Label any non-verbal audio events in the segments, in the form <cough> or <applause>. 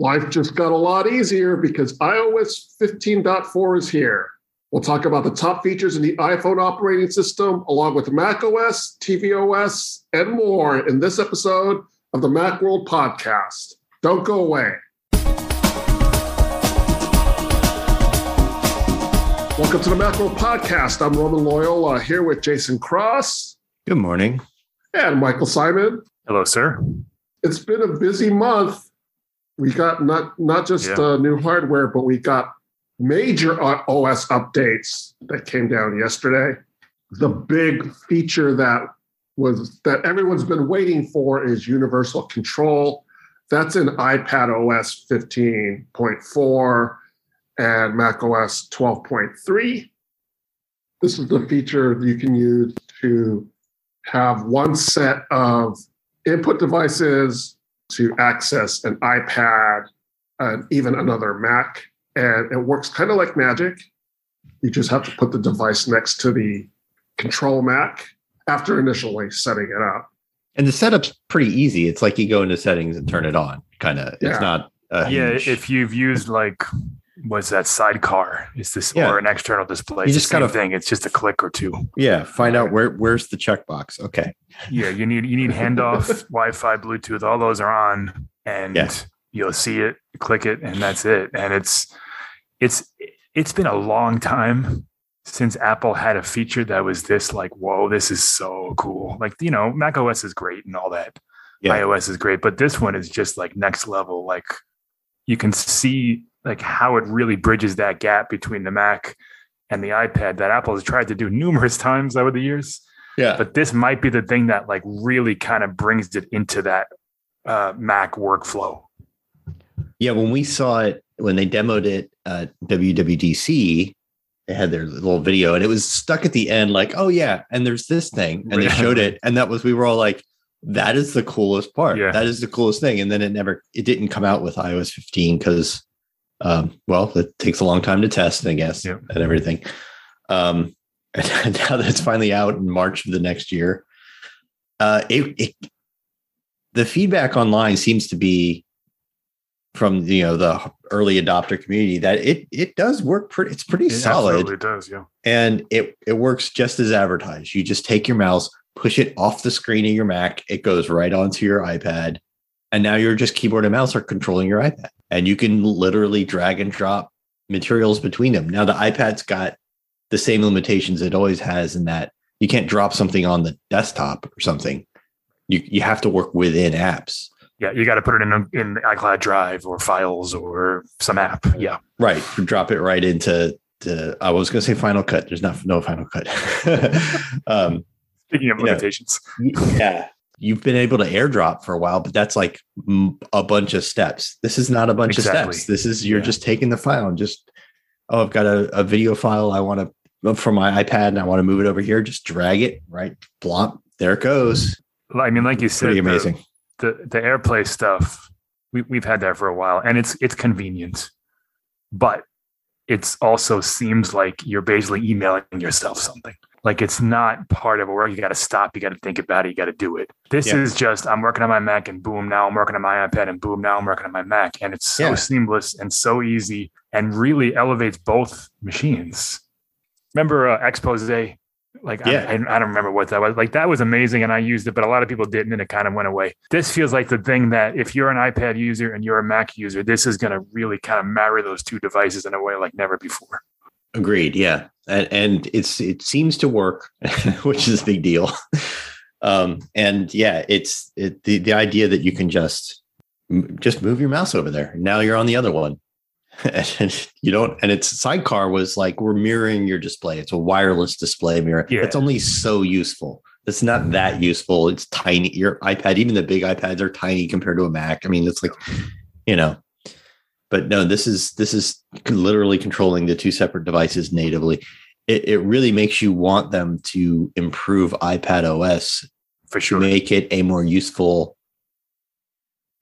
Life just got a lot easier because iOS 15.4 is here. We'll talk about the top features in the iPhone operating system, along with macOS, tvOS, and more in this episode of the Macworld Podcast. Don't go away. Welcome to the Macworld Podcast. I'm Roman Loyola uh, here with Jason Cross. Good morning. And Michael Simon. Hello, sir. It's been a busy month we got not not just yeah. uh, new hardware, but we got major OS updates that came down yesterday. The big feature that was that everyone's been waiting for is universal control. That's in iPad OS 15.4 and Mac OS 12.3. This is the feature you can use to have one set of input devices to access an iPad and even another Mac. And it works kind of like magic. You just have to put the device next to the control Mac after initially setting it up. And the setup's pretty easy. It's like you go into settings and turn it on, kind of. Yeah. It's not. yeah, if you've used like what's that sidecar? Is this yeah. or an external display? You just kind of thing. It's just a click or two. Yeah, find out where where's the checkbox. Okay. Yeah, you need you need handoff, <laughs> Wi-Fi, Bluetooth. All those are on, and yeah. you'll see it. Click it, and that's it. And it's it's it's been a long time since Apple had a feature that was this like, whoa, this is so cool. Like you know, Mac OS is great and all that. Yeah. iOS is great, but this one is just like next level. Like you can see like how it really bridges that gap between the Mac and the iPad that Apple has tried to do numerous <laughs> times over the years. Yeah. But this might be the thing that like really kind of brings it into that uh, Mac workflow. Yeah, when we saw it when they demoed it at WWDC, they had their little video and it was stuck at the end like, "Oh yeah, and there's this thing." And they showed it <laughs> and that was we were all like, "That is the coolest part. Yeah. That is the coolest thing." And then it never it didn't come out with iOS 15 cuz um, well, it takes a long time to test, I guess, and everything. Um, <laughs> and now that it's finally out in March of the next year, uh, it, it, the feedback online seems to be from you know the early adopter community that it it does work pretty. It's pretty it solid. It does, yeah. And it it works just as advertised. You just take your mouse, push it off the screen of your Mac, it goes right onto your iPad, and now you're just keyboard and mouse are controlling your iPad and you can literally drag and drop materials between them. Now the iPad's got the same limitations it always has in that you can't drop something on the desktop or something. You you have to work within apps. Yeah, you got to put it in in iCloud Drive or files or some app. Yeah, right. Drop it right into. To, I was going to say Final Cut. There's not no Final Cut. <laughs> um, Speaking of limitations, know, yeah, you've been able to airdrop for a while, but that's like a bunch of steps. This is not a bunch exactly. of steps. This is you're yeah. just taking the file and just oh, I've got a, a video file I want to uh, from my iPad and I want to move it over here. Just drag it right, plop. There it goes. I mean, like you said, pretty amazing. The, the, the AirPlay stuff we, we've had that for a while, and it's it's convenient, but it's also seems like you're basically emailing yourself something. Like it's not part of a work. You got to stop. You got to think about it. You got to do it. This yeah. is just I'm working on my Mac and boom, now I'm working on my iPad and boom, now I'm working on my Mac. And it's so yeah. seamless and so easy and really elevates both machines. Remember uh, Expose? Like yeah. I, I, don't remember what that was. Like that was amazing, and I used it, but a lot of people didn't, and it kind of went away. This feels like the thing that if you're an iPad user and you're a Mac user, this is going to really kind of marry those two devices in a way like never before. Agreed. Yeah, and, and it's it seems to work, <laughs> which is a big deal. um, and yeah, it's it, the the idea that you can just just move your mouse over there. Now you're on the other one. <laughs> and you don't and its sidecar was like we're mirroring your display it's a wireless display mirror yeah. it's only so useful it's not that useful it's tiny your ipad even the big ipads are tiny compared to a mac i mean it's like you know but no, this is this is literally controlling the two separate devices natively. It, it really makes you want them to improve iPad OS for sure, make it a more useful.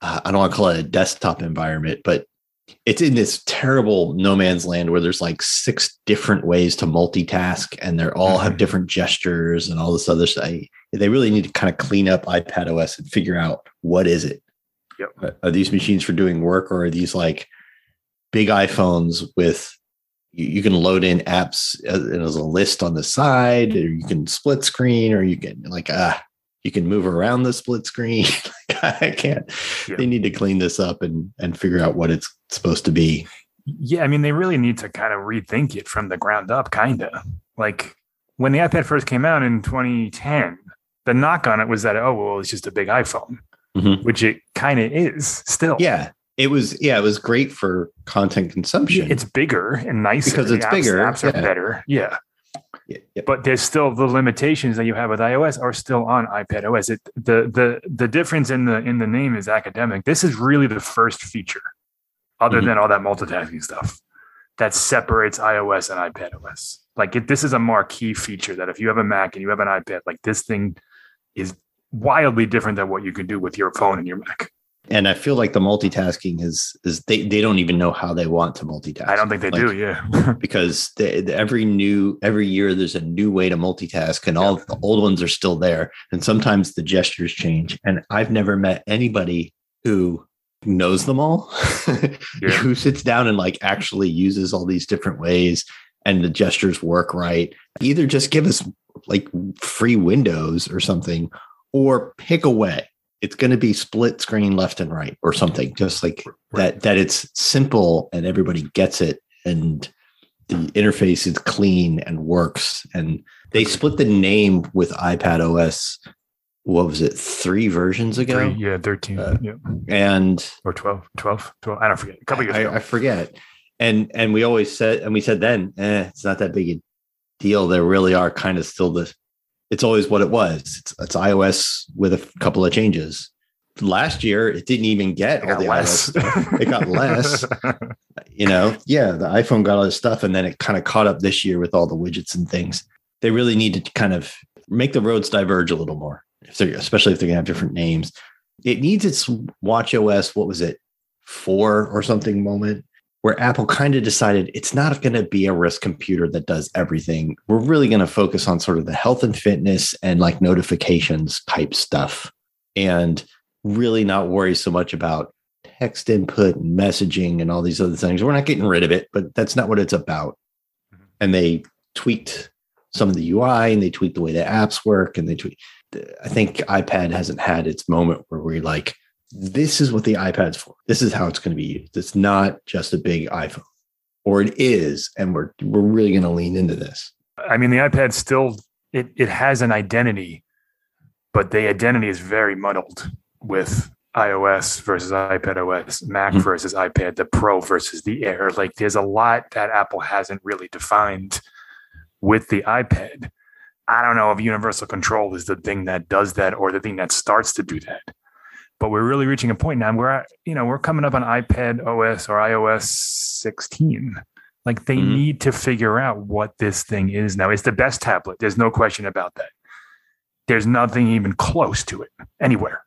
Uh, I don't want to call it a desktop environment, but it's in this terrible no man's land where there's like six different ways to multitask and they're all have mm-hmm. different gestures and all this other stuff. They really need to kind of clean up iPad OS and figure out what is it Yep. Are these machines for doing work or are these like big iPhones with you, you can load in apps as, as a list on the side, or you can split screen, or you can like ah, you can move around the split screen. <laughs> I can't. Yeah. They need to clean this up and and figure out what it's supposed to be. Yeah, I mean, they really need to kind of rethink it from the ground up, kind of. Like when the iPad first came out in 2010, the knock on it was that, oh, well, it's just a big iPhone, Mhm. which it kind of is still. Yeah, it was. Yeah, it was great for content consumption. It's bigger and nicer. Because it's apps- bigger, apps are yeah. better. Yeah. Yeah, yeah. But there's still the limitations that you have with iOS are still on iPad OS. It, the the the difference in the in the name is academic. This is really the first feature, other Mhm. than all that multitasking stuff, that separates iOS and iPad OS. Like it, this is a marquee feature that if you have a Mac and you have an iPad, like this thing is wildly different than what you can do with your phone and your Mac. And I feel like the multitasking is is they they don't even know how they want to multitask. I don't think they Like, do. Yeah. <laughs> because the, the- every new every year there's a new way to multitask and all the old ones are still there and sometimes the gestures change and i've never met anybody who knows them all <laughs> Yeah. who sits down and like actually uses all these different ways and the gestures work right either just give us like free windows or something or pick a way it's going to be split screen left and right or something just like that that it's simple and everybody gets it and the interface is clean and works and they split the name with ipad os what was it three versions ago Three, yeah, 13. Uh, yeah. and Or 12. 12. 12. I don't forget. A couple years I, ago. I forget and and we always said and we said then eh, it's not that big a deal there really are kind of still the it's always what it was it's, it's ios with a couple of changes last year it didn't even get all the less. iOS stuff. it got less <laughs> you know, yeah, the iPhone got all this stuff, and then it kind of caught up this year with all the widgets and things. They really need to kind of make the roads diverge a little more, if they're especially if they're gonna have different names. It needs its Watch OS. What was it, four or something moment where Apple kind of decided it's not going to be a risk computer that does everything. We're really going to focus on sort of the health and fitness and like notifications type stuff, and really not worry so much about text input and messaging and all these other things. We're not getting rid of it, but that's not what it's about. Mhm. And they tweaked some of the UI and they tweaked the way the apps work. And they tweak. I think iPad hasn't had its moment where we're like, this is what the iPad's for. This is how it's going to be used. It's not just a big iPhone, or it is, and we're we're really going to lean into this. I mean, the iPad still it it has an identity, but the identity is very muddled with iOS versus iPad OS, Mac Mhm. versus iPad, the Pro versus the Air. Like, there's a lot that Apple hasn't really defined with the iPad. I don't know if universal control is the thing that does that or the thing that starts to do that. But we're really reaching a point now where you know we're coming up on iPad OS or iOS 16. Like they Mhm. need to figure out what this thing is now. It's the best tablet. There's no question about that. There's nothing even close to it anywhere.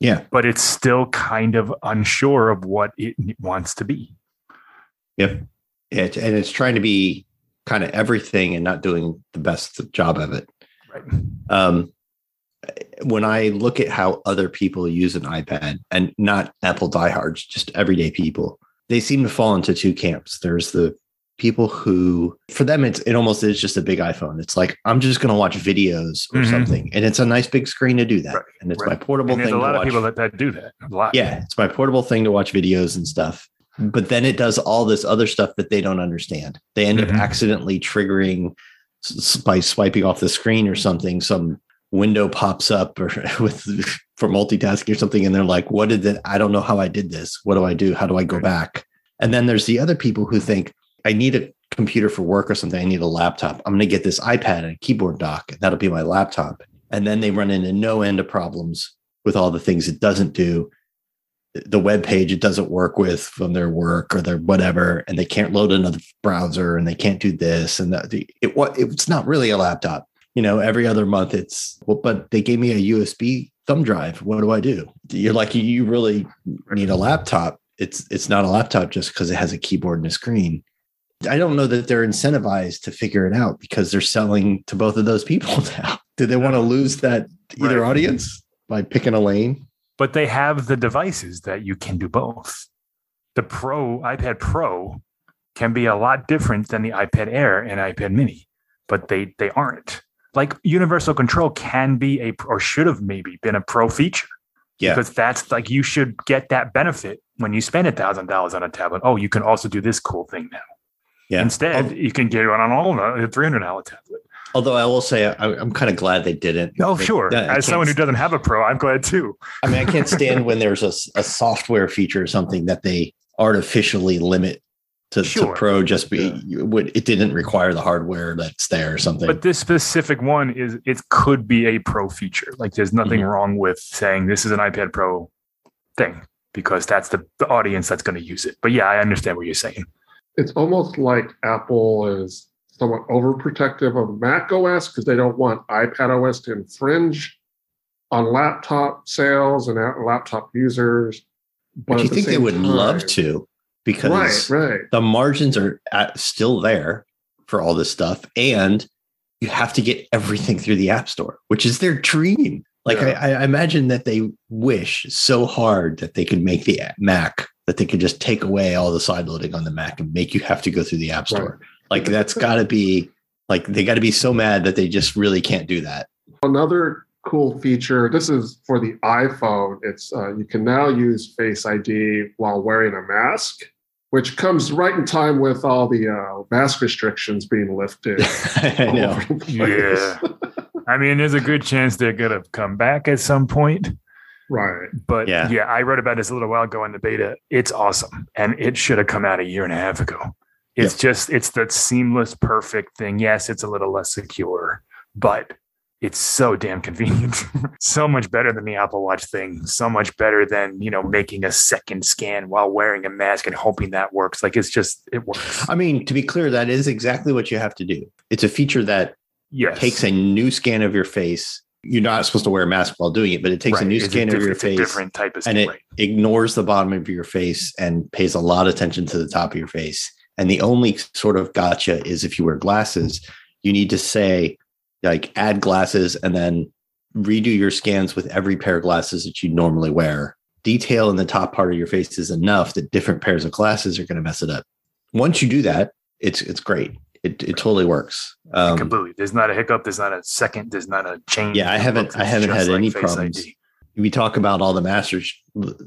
Yeah, But it's still kind of unsure of what it wants to be. it, and it's trying to be kind of everything and not doing the best job of it. Right. um, when I look at how other people use an iPad and not Apple diehards, just everyday people, they seem to fall into two camps. There's the people who, for them, it's it almost is just a big iPhone. It's like I'm just going to watch videos or Mhm. something, and it's a nice big screen to do that, Right, and it's right. my portable And there's thing a lot of people that, that do that. A lot. yeah, it's my portable thing to watch videos and stuff. But then it does all this other stuff that they don't understand. They end Mhm. up accidentally triggering by swiping off the screen or something. Some window pops up or <laughs> with for multitasking or something, and they're like, "What did that? I don't know how I did this. What do I do? How do I go back?" And then there's the other people who think, "I need a computer for work or something. I need a laptop. I'm going to get this iPad and a keyboard dock. And that'll be my laptop." And then they run into no end of problems with all the things it doesn't do the web page it doesn't work with from their work or their whatever and they can't load another browser and they can't do this and that the, it what it's not really a laptop you know every other month it's well but they gave me a usb thumb drive. What do i do? You're like you really need a laptop. It's it's not a laptop just because it has a keyboard and a screen. I don't know that they're incentivized to figure it out because they're selling to both of those people <laughs> now. Do they want to lose that either Right. audience by picking a lane? But they have the devices that you can do both. The Pro iPad Pro can be a lot different than the iPad Air and iPad Mini, but they they aren't. Like universal control can be a or should have maybe been a pro feature. Yeah. Because that's like you should get that benefit when you spend a thousand dollars on a tablet. Oh, you can also do this cool thing now. Yeah. Instead, Al- you can get one on all a three hundred dollar tablet. Although I will say I, I'm kind of glad they didn't. Oh, Like, sure. I As someone who doesn't have a pro, I'm glad too. I mean, I can't stand when there's a, a software feature or something that they artificially limit to, to pro just be would it didn't require the hardware that's there or something. But this specific one is it could be a pro feature. Like there's nothing Mhm. wrong with saying this is an iPad Pro thing because that's the, the audience that's going to use it. But yeah, I understand what you're saying. It's almost like Apple is somewhat overprotective of Mac OS because they don't want iPad OS to infringe on laptop sales and laptop users. But at you the think they same would love to because Right, right. the margins are at, still there for all this stuff, and you have to get everything through the App Store, which is their dream. Like Yeah. I, I imagine that they wish so hard that they could make the Mac that they could just take away all the side loading on the Mac and make you have to go through the App Store. Like that's got to be like they got to be so mad that they just really can't do that. Another cool feature. This is for the iPhone. It's uh, you can now use Face ID while wearing a mask, which comes right in time with all the uh, mask restrictions being lifted. <laughs> I know. over the place. Yeah. <laughs> I mean, there's a good chance they're going to come back at some point. right. But Yeah. yeah. I wrote about this a little while ago in the beta. It's awesome. And it should have come out a year and a half ago. It's just, it's that seamless, perfect thing. Yes, it's a little less secure, but it's so damn convenient. <laughs> so much better than the Apple Watch thing. So much better than, you know, making a second scan while wearing a mask and hoping that works. Like it's just, it works. I mean, to be clear, that is exactly what you have to do. It's a feature that Yes. takes a new scan of your face. You're not supposed to wear a mask while doing it, but it takes a new It's scan of your it's a face different type of and it right. ignores the bottom of your face and pays a lot of attention to the top of your face. And the only sort of gotcha is if you wear glasses, you need to say, like, add glasses and then redo your scans with every pair of glasses that you normally wear. Detail in the top part of your face is enough that different pairs of glasses are going to mess it up. Once you do that, it's it's great. It it totally works. Um, completely. There's not a hiccup. There's not a second. There's not a change. Yeah, I haven't- I haven't had any problems. ID. we talk about all the master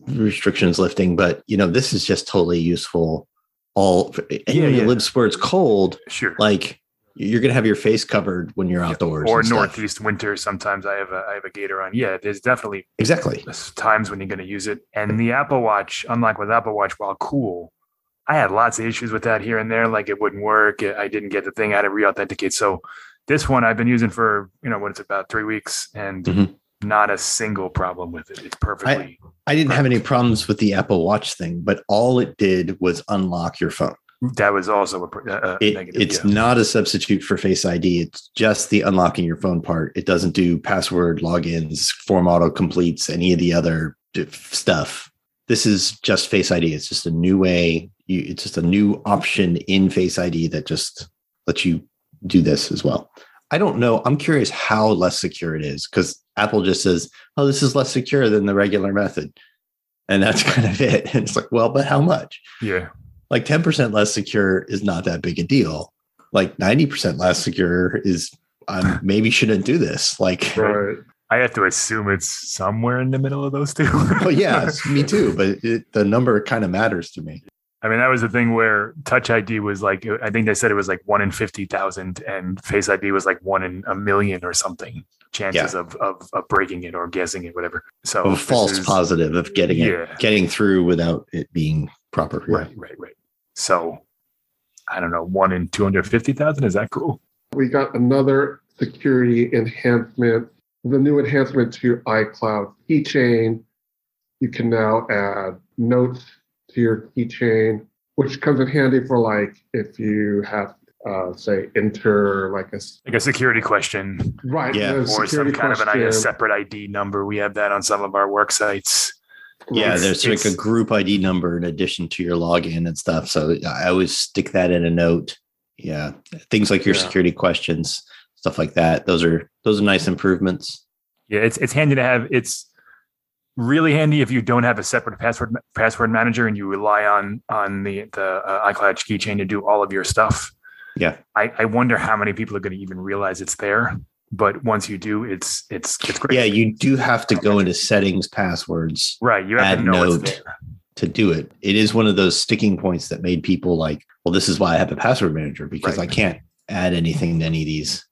restrictions lifting, but you know this is just totally useful. All anyone yeah. who lives where it's cold, Sure. like you're gonna have your face covered when you're outdoors. or and stuff. northeast winter. Sometimes I have a I have a gaiter on. Yeah, there's definitely Exactly. times when you're going to use it. And the Apple Watch, unlike with Apple Watch, while cool, I had lots of issues with that here and there. Like it wouldn't work. I didn't get the thing. I had to re-authenticate. So this one I've been using for you know what it's about three weeks and. Mhm. Not a single problem with it. It's perfectly. I didn't have any problems with the Apple Watch thing, but all it did was unlock your phone. That was also a, a It, negative. it's yeah. not a substitute for Face ID. It's just the unlocking your phone part. It doesn't do password logins, form auto completes, any of the other stuff. This is just Face ID. It's just a new way. You, it's just a new option in Face ID that just lets you do this as well. I don't know. I'm curious how less secure it is because Apple just says, "Oh, this is less secure than the regular method," and that's <laughs> kind of it. And it's like, well, but how much? yeah. Like 10% less secure is not that big a deal. Like 90% less secure is I <laughs> maybe shouldn't do this. Like, Right. I have to assume it's somewhere in the middle of those two. well, yeah, <laughs> me too, but it, the number kind of matters to me. I mean, that was the thing where Touch ID was like, I think they said it was like one in 50,000 and Face ID was like one in a million or something chances of, of, of breaking it or guessing it, whatever. So A false is- positive of getting Yeah. it, getting through without it being proper. Yeah. Right, right, right. So I don't know, one in 250,000. Is that cool? We got another security enhancement. The new enhancement to iCloud keychain. You can now add notes to your keychain, which comes in handy for like if you have, uh, say, enter like a s- Like a security question right, Yeah. or some security kind of an, a separate ID number. We have that on some of our work sites. Yeah, It's- there's like a group ID number in addition to your login and stuff. So I always stick that in a note. Yeah. Things like your Yeah. security questions, stuff like that. Those are those are nice improvements. Yeah, it's it's handy to have. It's really handy if you don't have a separate password password manager and you rely on on the the uh, iCloud keychain to do all of your stuff. Yeah. I, I wonder how many people are going to even realize it's there. But once you do, it's it's it's great. Yeah, you do have to go into settings, passwords right. You have to add it's there. to do it. It is one of those sticking points that made people like, well, this is why I have a password manager because Right. I can't add anything to any of these.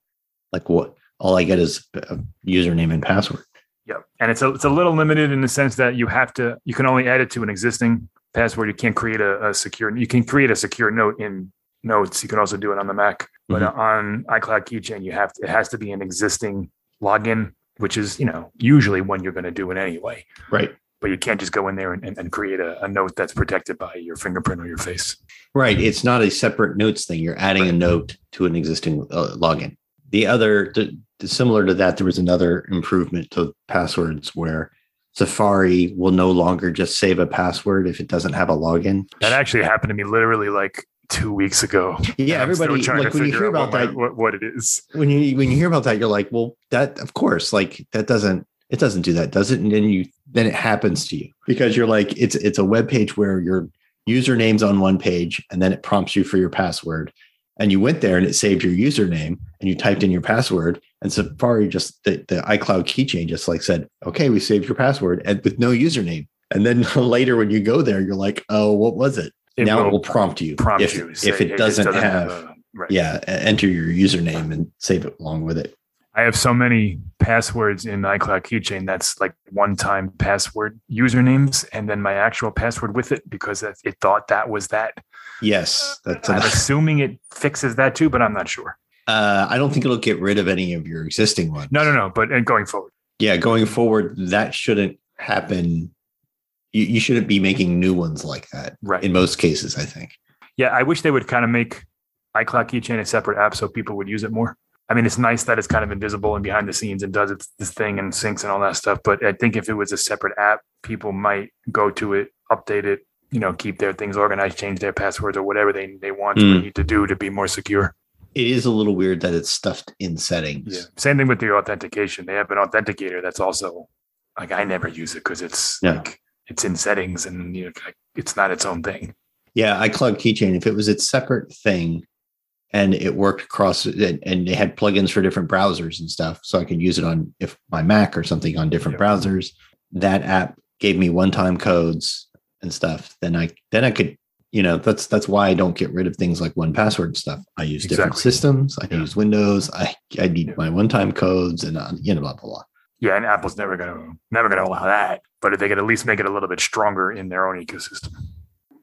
Like what all I get is a username and password. Yep. And it's a it's a little limited in the sense that you have to you can only add it to an existing password. You can't create a, a secure you can create a secure note in notes. You can also do it on the Mac. But Mhm. on iCloud Keychain, you have to, it has to be an existing login, which is, you know, usually when you're going to do it anyway. Right. But you can't just go in there and, and, and create a, a note that's protected by your fingerprint or your face. Right. It's not a separate notes thing. You're adding a note to an existing uh, login. The other, th- similar to that, there was another improvement to passwords where Safari will no longer just save a password if it doesn't have a login. That actually happened to me literally like two weeks ago. Yeah, And I'm still everybody like when you hear about what, my- that, what, what it is. when you when you hear about that, you're like, well, that of course, like that doesn't it doesn't do that, does it? And then you then it happens to you because you're like, it's it's a web page where your username's on one page and then it prompts you for your password. And you went there and it saved your username and you typed in your password. And Safari just the, the iCloud keychain just like said, okay, we saved your password and with no username. And then <laughs> later when you go there, you're like, oh, what was it? It now will it will prompt you prompt if, you. if say, it "Hey, doesn't, this have, a-" right. yeah, enter your username and save it along with it. I have so many passwords in iCloud Keychain that's like one-time password usernames, and then my actual password with it because it it thought that was that. Yes, that's I'm another. <laughs> assuming it fixes that too, but I'm not sure. Uh, I don't think it'll get rid of any of your existing ones. No, no, no. But and going forward, Yeah, going forward, that shouldn't happen. You, you shouldn't be making new ones like that. right? In most cases, I think. yeah, I wish they would kind of make iCloud Keychain a separate app so people would use it more. I mean, it's nice that it's kind of invisible and behind the scenes and does its this thing and syncs and all that stuff. But I think if it was a separate app, people might go to it, update it, you know, keep their things organized, change their passwords or whatever they, they want or Mm. need to do to be more secure. It is a little weird that it's stuffed in settings. Yeah. Same thing with the authentication. They have an authenticator that's also like I never use it because it's Yeah. like it's in settings and you know, it's not its own thing. Yeah, iCloud Keychain, if it was its separate thing and it worked across and, they had plugins for different browsers and stuff, so I could use it on if my Mac or something on different Yeah. browsers, that app gave me one-time codes and stuff, then I then I could, you know, that's that's why I don't get rid of things like 1Password stuff. I use different systems, I Yeah. use Windows, I I need Yeah. my one-time codes and uh, you know, blah blah blah. Yeah, and Apple's never gonna never gonna allow that. But if they could at least make it a little bit stronger in their own ecosystem.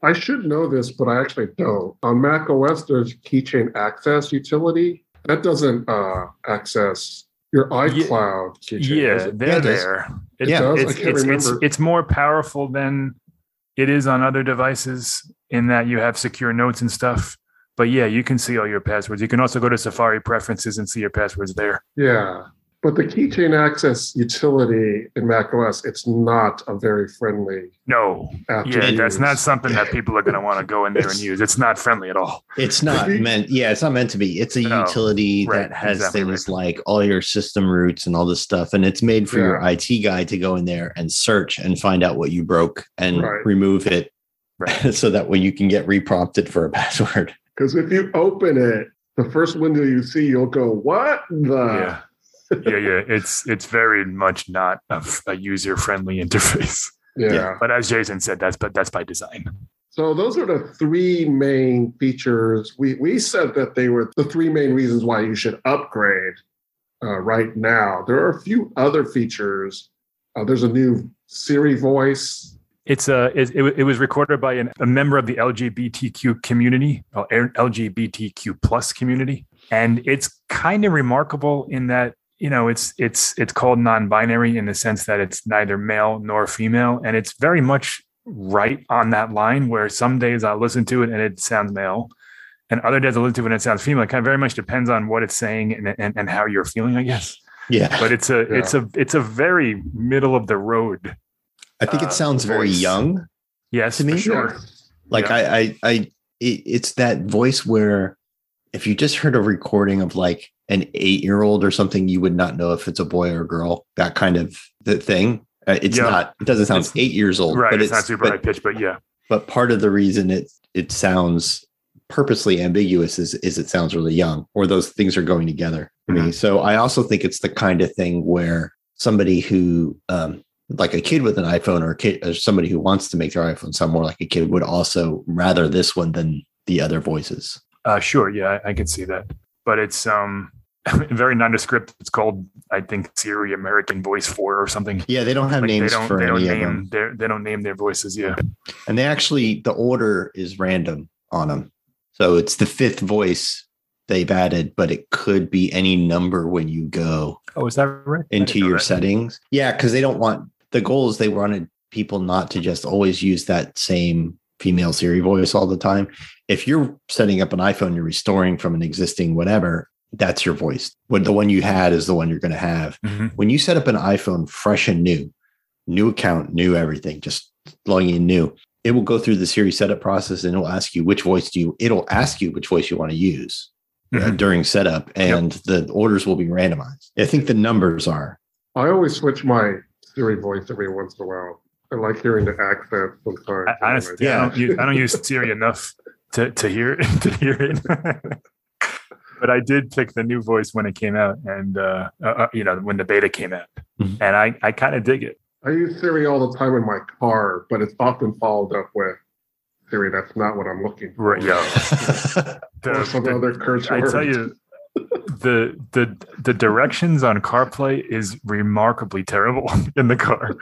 I should know this, but I actually don't. On Mac OS, there's Keychain Access utility that doesn't uh, access your iCloud keychain. does Yeah, it? they're Yeah, it there. It Yeah. does? It's, I can't it's, it's, it's more powerful than it is on other devices in that you have secure notes and stuff. But yeah, you can see all your passwords. You can also go to Safari preferences and see your passwords there. yeah. But the Keychain Access utility in Mac OS, it's not a very friendly No, app. to yeah, that's use. not something that people are going to want to go in there and use. It's not friendly at all. It's not meant, yeah, it's not meant to be. It's a No, utility right, that has exactly things like all your system roots and all this stuff. And it's made for your IT guy to go in there and search and find out what you broke and Right. remove it Right. <laughs> so that way you can get reprompted for a <laughs> password. Because if you open it, the first window you see, you'll go, "What the?" yeah, yeah, yeah. It's it's very much not a, a user friendly interface. Yeah. Yeah. But as Jason said, that's but that's by design. So those are the three main features. We we said that they were the three main reasons why you should upgrade uh, right now. There are a few other features. Uh, there's a new Siri voice. It's a it, it, it was recorded by an, a member of the LGBTQ community, LGBTQ plus community, and it's kind of remarkable in that you know it's it's it's called non-binary in the sense that it's neither male nor female, and it's very much right on that line where some days I'll listen to it and it sounds male. And other days I listen to it and it sounds female. It kind of very much depends on what it's saying and, and, and how you're feeling, I guess. Yeah. But it's a Yeah. it's a it's a very middle of the road. I think uh, it sounds very young. Yes, To me? for sure. Like Yeah. I, I, I, it, it's that voice where if you just heard a recording of like an eight year old or something, you would not know if it's a boy or a girl, that kind of the thing. Uh, it's Yeah. not. It doesn't sound It's- eight years old, right. but It's, not super but, high pitched, but yeah. but part of the reason it it sounds purposely ambiguous is is it sounds really young, or those things are going together for me. So I also think it's the kind of thing where somebody who um, like a kid with an iPhone or a kid or somebody who wants to make their iPhone sound more like a kid would also rather this one than the other voices. Uh, sure. Yeah, I, I can see that. But it's um <laughs> very nondescript. It's called, I think, Siri American Voice Four or something. Yeah, they don't have Like, names they don't, for they don't any of name them, their they don't name their voices. Yeah. and they actually the order is random on them. So it's the fifth voice they've added, but it could be any number when you go Oh, is that right? Into your that. settings. Yeah, because they don't want the goal is they wanted people not to just always use that same female Siri voice all the time. If you're setting up an iPhone, you're restoring from an existing whatever, that's your voice. When the one you had is the one you're going to have. Mhm. When you set up an iPhone fresh and new, new account, new everything, just logging in new, it will go through the Siri setup process and it will ask you which voice do you, it'll ask you which voice you want to use uh, Mhm. during setup and the orders will be randomized. I think the numbers are. I always switch my Siri voice every once in a while. I like hearing the accent sometimes. I, honestly, Yeah. I don't use I don't use Siri enough to to hear <laughs> to hear it. <laughs> but I did pick the new voice when it came out, and uh, uh, uh, you know when the beta came out, Mhm. and I I kind of dig it. I use Siri all the time in my car, but it's often followed up with Siri. That's not what I'm looking for. Right, yeah. <laughs> Or some the- other curse I word. tell you, the the the directions on CarPlay is remarkably terrible <laughs> in the car.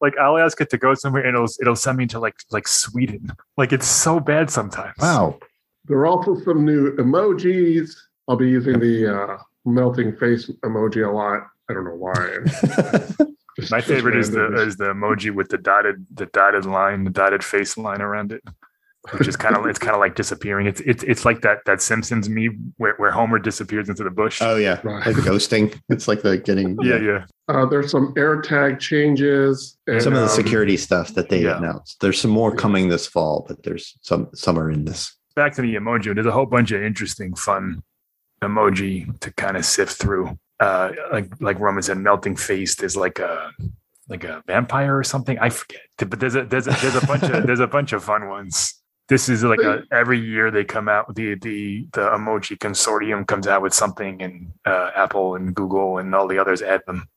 Like I'll ask it to go somewhere, and it'll it'll send me to like like Sweden. Like it's so bad sometimes. wow. There are also some new emojis. I'll be using the uh, melting face emoji a lot. I don't know why. <laughs> Just- My favorite is the is the emoji with the dotted the dotted line, the dotted face line around it, which is kind of it's kind of like disappearing. It's it's it's like that that Simpsons meme where, where Homer disappears into the bush. Oh yeah, Right. like ghosting. It's like the getting yeah, yeah. Uh, there's some AirTag changes. And, some of the um, security stuff that they yeah. announced. There's some more Yeah. coming this fall, but there's some some are in this. Back to the emoji. There's a whole bunch of interesting, fun emoji to kind of sift through. Uh, like like Roman said, melting faced is like a like a vampire or something. I forget. But there's a there's a there's a bunch of there's a bunch of fun ones. This is like a <laughs> every year they come out the the the emoji consortium comes out with something and uh, Apple and Google and all the others add them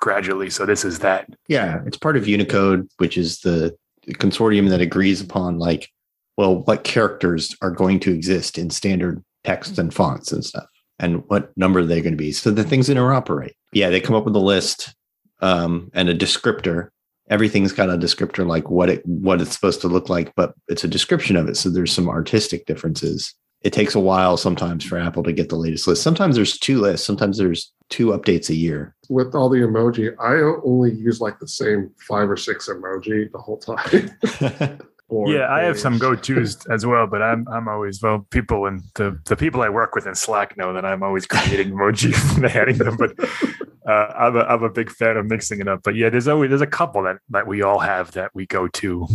gradually. So this is that. Yeah, it's part of Unicode, which is the consortium that agrees upon like, well, what characters are going to exist in standard text and fonts and stuff, and what number they're going to be, so the things interoperate. Yeah, they come up with a list um, and a descriptor. Everything's got a descriptor like what it what it's supposed to look like, but it's a description of it. So there's some artistic differences. It takes a while sometimes for Apple to get the latest list. Sometimes there's two lists. Sometimes there's two updates a year. with all the emoji, I only use like the same five or six emoji the whole time. <laughs> <laughs> Or Yeah, I have some <laughs> go tos as well, but I'm I'm always well people and the the people I work with in Slack know that I'm always creating emojis <laughs> and adding them. But uh, I'm a I'm a big fan of mixing it up. But yeah, there's always there's a couple that that we all have that we go to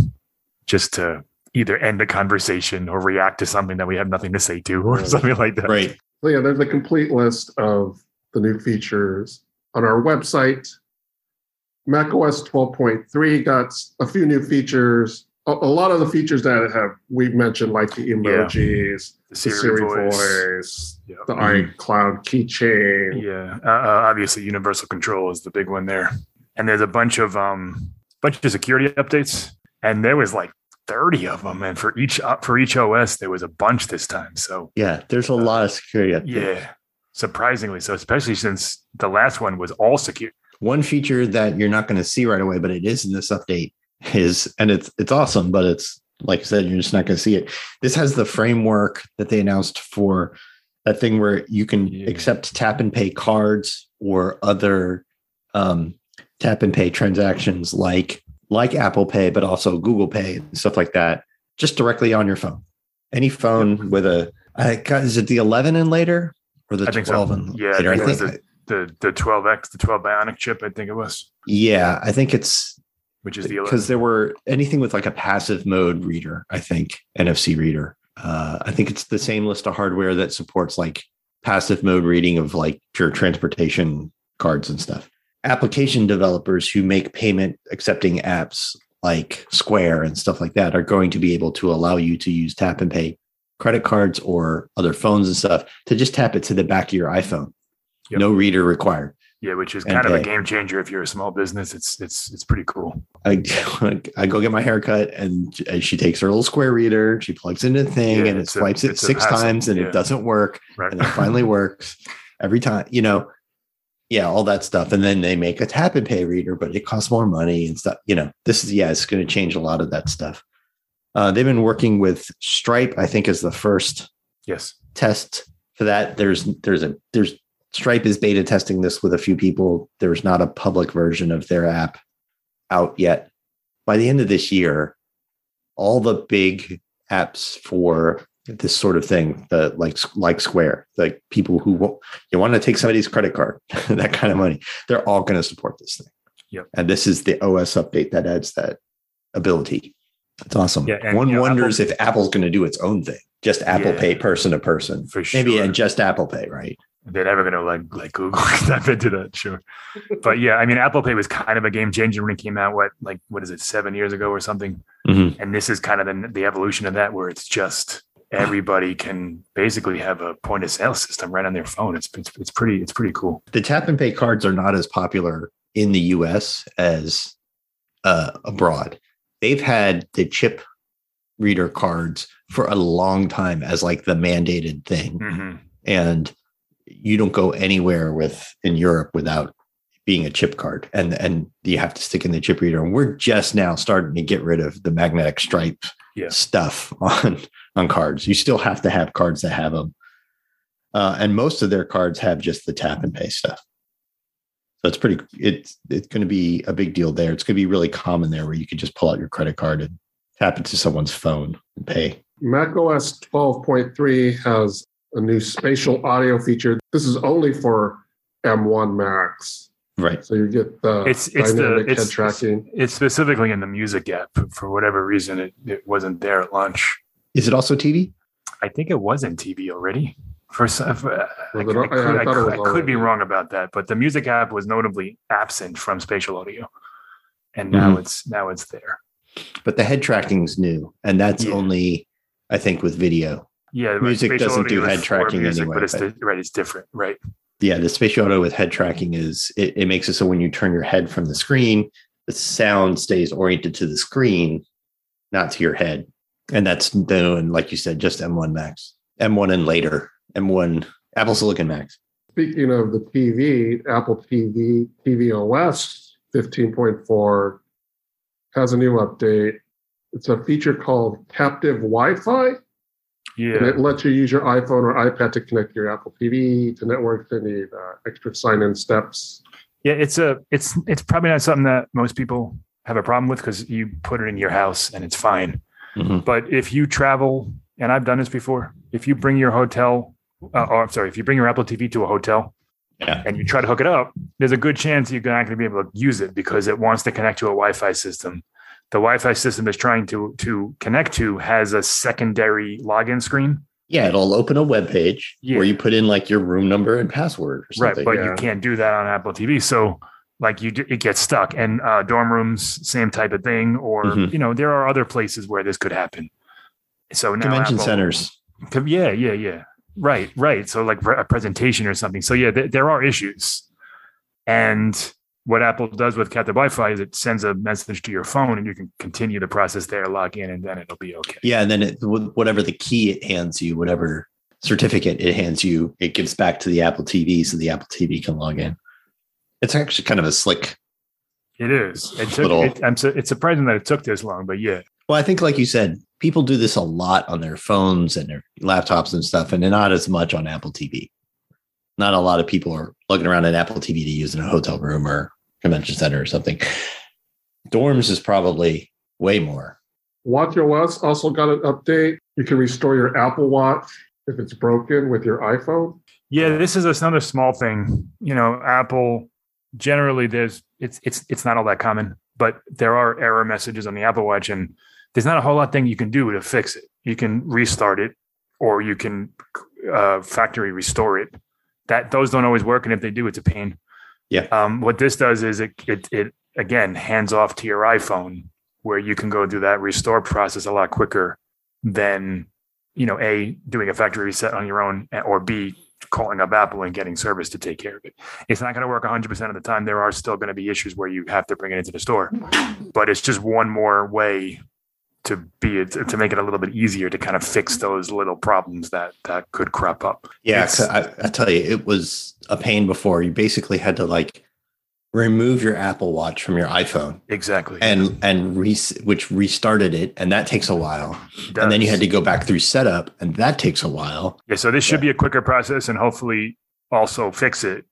just to either end a conversation or react to something that we have nothing to say to or Right. something like that. right. So yeah, there's a complete list of the new features on our website. macOS 12.3 got a few new features. A, a lot of the features that have we mentioned, like the emojis, The the Siri, Siri voice. voice, Yeah. the Mhm. iCloud keychain. Yeah, uh, uh, obviously universal control is the big one there, and there's a bunch of um bunch of security updates, and there was like thirty of them, and for each uh, for each OS there was a bunch this time. So Yeah, there's a lot of security. updates. yeah, surprisingly so, especially since the last one was all secure. One feature that you're not going to see right away, but it is in this update is, and it's it's awesome, but it's like I said, you're just not going to see it. This has the framework that they announced for that thing where you can Yeah. accept tap and pay cards or other um, tap and pay transactions like like Apple Pay, but also Google Pay and stuff like that, just directly on your phone. Any phone with a, I got, is it the 11 and later or the I think so. 12 and Yeah, I later? think it was The the 12x, the 12 Bionic chip, I think it was, yeah, I think it's which is the 11. because there were anything with like a passive mode reader, I think NFC reader. Uh, I think it's the same list of hardware that supports like passive mode reading of like pure transportation cards and stuff. application developers who make payment accepting apps like Square and stuff like that are going to be able to allow you to use tap and pay credit cards or other phones and stuff to just tap it to the back of your iPhone. Yep. No reader required. Yeah, which is And kind of a game changer if you're a small business. It's it's it's pretty cool. I, <laughs> I go get my haircut and she takes her little square reader, she plugs in the thing Yeah, and it it's a- swipes it six times and Yeah. it doesn't work. Right. And it finally <laughs> works every time, you know. Yeah, all that stuff. And then they make a tap and pay reader, but it costs more money and stuff. You know, this is yeah, it's going to change a lot of that stuff. Uh, they've been working with Stripe, I think, is the first yes. test for that. There's there's a there's Stripe is beta testing this with a few people. There's not a public version of their app out yet. By the end of this year, all the big apps for this sort of thing, the like like Square, like people who you want to take somebody's credit card, <laughs> that kind of money, they're all going to support this thing. Yep. And this is the OS update that adds that ability. It's awesome. Yeah, and, One you know, wonders Apple- if Apple's going to do its own thing, just Apple Yeah. Pay person to person. For sure. Maybe and just Apple Pay, right? They're never gonna like like Google <laughs> step into that, sure. But yeah, I mean Apple Pay was kind of a game changer when it came out, what like what is it, seven years ago or something? Mhm. And this is kind of the, the evolution of that where it's just everybody can basically have a point of sale system right on their phone. It's it's, it's pretty it's pretty cool. The tap and pay cards are not as popular in the US as uh, abroad. They've had the chip reader cards for a long time as like the mandated thing. Mhm. And you don't go anywhere with in Europe without being a chip card and and you have to stick in the chip reader. And we're just now starting to get rid of the magnetic stripe Yeah. stuff <laughs> on on cards. You still have to have cards that have them uh, and most of their cards have just the tap and pay stuff. So it's pretty it's it's going to be a big deal there. It's going to be really common there where you can just pull out your credit card and tap it to someone's phone and pay. Mac OS 12.3 has a new spatial audio feature. This is only for M1 Macs. right So you get the It's it's the dynamic it's, head tracking. it's specifically in the music app for whatever reason it, it wasn't there at launch. is it also tv I think it was in TV already. For some, for, I, Was could, I I could- I could- I could be wrong about that, but the music app was notably absent from spatial audio, and now Mm-hmm. it's now it's there. but the head tracking is new and that's Yeah. only i think with video Yeah, right, Music doesn't do head tracking music, anyway, but it's but- di- right. It's different, right? yeah the spatial audio with head tracking is it, it makes it so when you turn your head from the screen the sound stays oriented to the screen not to your head and that's doing like you said just m1 macs m1 and later m1 apple silicon macs Speaking of the TV, Apple TV, TV OS 15.4 has a new update. It's a feature called captive Wi Fi, and it lets you use your iPhone or iPad to connect to your Apple TV to network if they need uh, extra sign in steps. yeah. It's a it's it's probably not something that most people have a problem with because you put it in your house and it's fine. Mhm. But if you travel, and I've done this before, if you bring your hotel, uh, or I'm sorry, if you bring your Apple TV to a hotel Yeah. and you try to hook it up, there's a good chance you're not going to be able to use it because it wants to connect to a Wi-Fi system. The Wi-Fi system is trying to to connect to has a secondary login screen, yeah it'll open a web page Yeah. where you put in like your room number and password or right? But yeah. you can't do that on Apple TV. So like you, it gets stuck. And uh, dorm rooms, same type of thing. Or Mhm. you know, there are other places where this could happen. So now convention Apple- centers Yeah, yeah, yeah. Right, right. So like a presentation or something. So yeah, th- there are issues. And what Apple does with Captive Wi-Fi is it sends a message to your phone, and you can continue the process there, log in, and then it'll be okay. Yeah, and then it, whatever the key it hands you, whatever certificate it hands you, it gives back to the Apple TV, so the Apple TV can log in. It's actually kind of a slick. It is. It took, Little- it, I'm. su- It's surprising that it took this long, but yeah, Well, I think, like you said, people do this a lot on their phones and their laptops and stuff, and not as much on Apple TV. Not a lot of people are looking around at Apple TV to use in a hotel room or convention center or something. Dorms is probably way more. WatchOS also got an update. You can restore your Apple Watch if it's broken with your iPhone. yeah. This is another small thing. You know, Apple generally there's it's it's it's not all that common, but there are error messages on the Apple Watch, and there's not a whole lot thing you can do to fix it. You can restart it, or you can uh, factory restore it. That those don't always work, and if they do, it's a pain. Yeah. Um, what this does is it, it it again hands off to your iPhone where you can go through that restore process a lot quicker than you know a doing a factory reset on your own or b calling up Apple and getting service to take care of it. It's not going to work 100% of the time. There are still going to be issues where you have to bring it into the store, but it's just one more way to be to make it a little bit easier to kind of fix those little problems that that could crop up. Yeah, I, I tell you, it was a pain before. You basically had to like remove your Apple Watch from your iPhone. Exactly. And and re- which restarted it, and that takes a while. And then you had to go back through setup, and that takes a while. Yeah. So this should yeah. be a quicker process, and hopefully also fix it.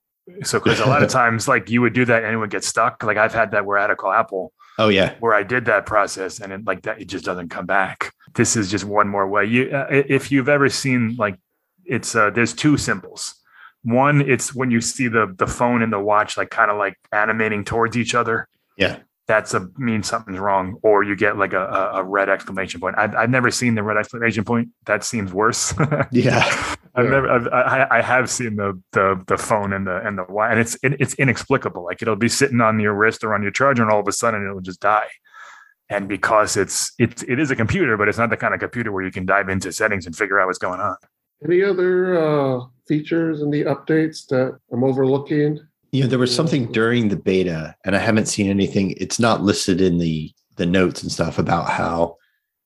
So because a lot of <laughs> times, like you would do that, and it would get stuck. Like I've had that where I had to call Apple. Oh yeah. Where I did that process, and it like that, it just doesn't come back. This is just one more way. You, uh, if you've ever seen like, it's uh, there's two symbols one, it's when you see the the phone and the watch like kind of like animating towards each other. Yeah. That's a means something's wrong, or you get like a, a, red exclamation point. I've, I've never seen the red exclamation point. That seems worse. <laughs> yeah, I've never. I've, I, I have seen the the the phone and the and the and it's it, it's inexplicable. Like it'll be sitting on your wrist or on your charger, and all of a sudden it'll just die and because it's it's it is a computer, but it's not the kind of computer where you can dive into settings and figure out what's going on. Any other uh, features in the updates that I'm overlooking? Yeah, there was something during the beta, and I haven't seen anything. It's not listed in the the notes and stuff about how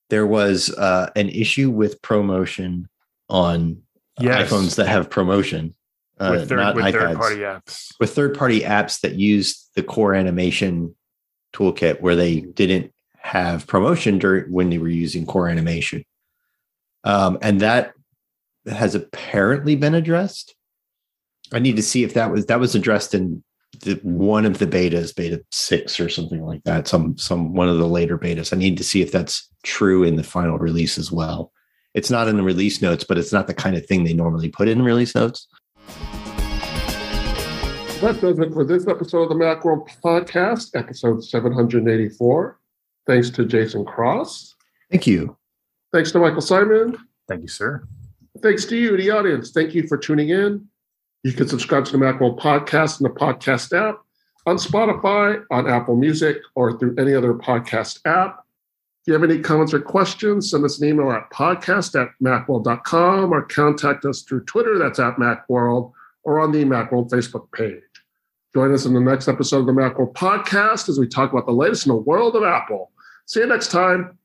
there was uh, an issue with ProMotion on yes. iPhones that have ProMotion, uh, with third, with third, party apps. With third party apps that use the core animation toolkit, where they didn't have ProMotion during when they were using core animation. Um, and that has apparently been addressed. I need to see if that was that was addressed in the, one of the betas, beta six or something like that. Some some one of the later betas. I need to see if that's true in the final release as well. It's not in the release notes, but it's not the kind of thing they normally put in release notes. That does it for this episode of the Macworld Podcast, episode 784. Thanks to Jason Cross. Thank you. Thanks to Michael Simon. Thank you, sir. Thanks to you, the audience. Thank you for tuning in. You can subscribe to the Macworld Podcast in the podcast app, on Spotify, on Apple Music, or through any other podcast app. If you have any comments or questions, send us an email at podcast at macworld.com or contact us through Twitter, that's at Macworld, or on the Macworld Facebook page. Join us in the next episode of the Macworld Podcast as we talk about the latest in the world of Apple. See you next time.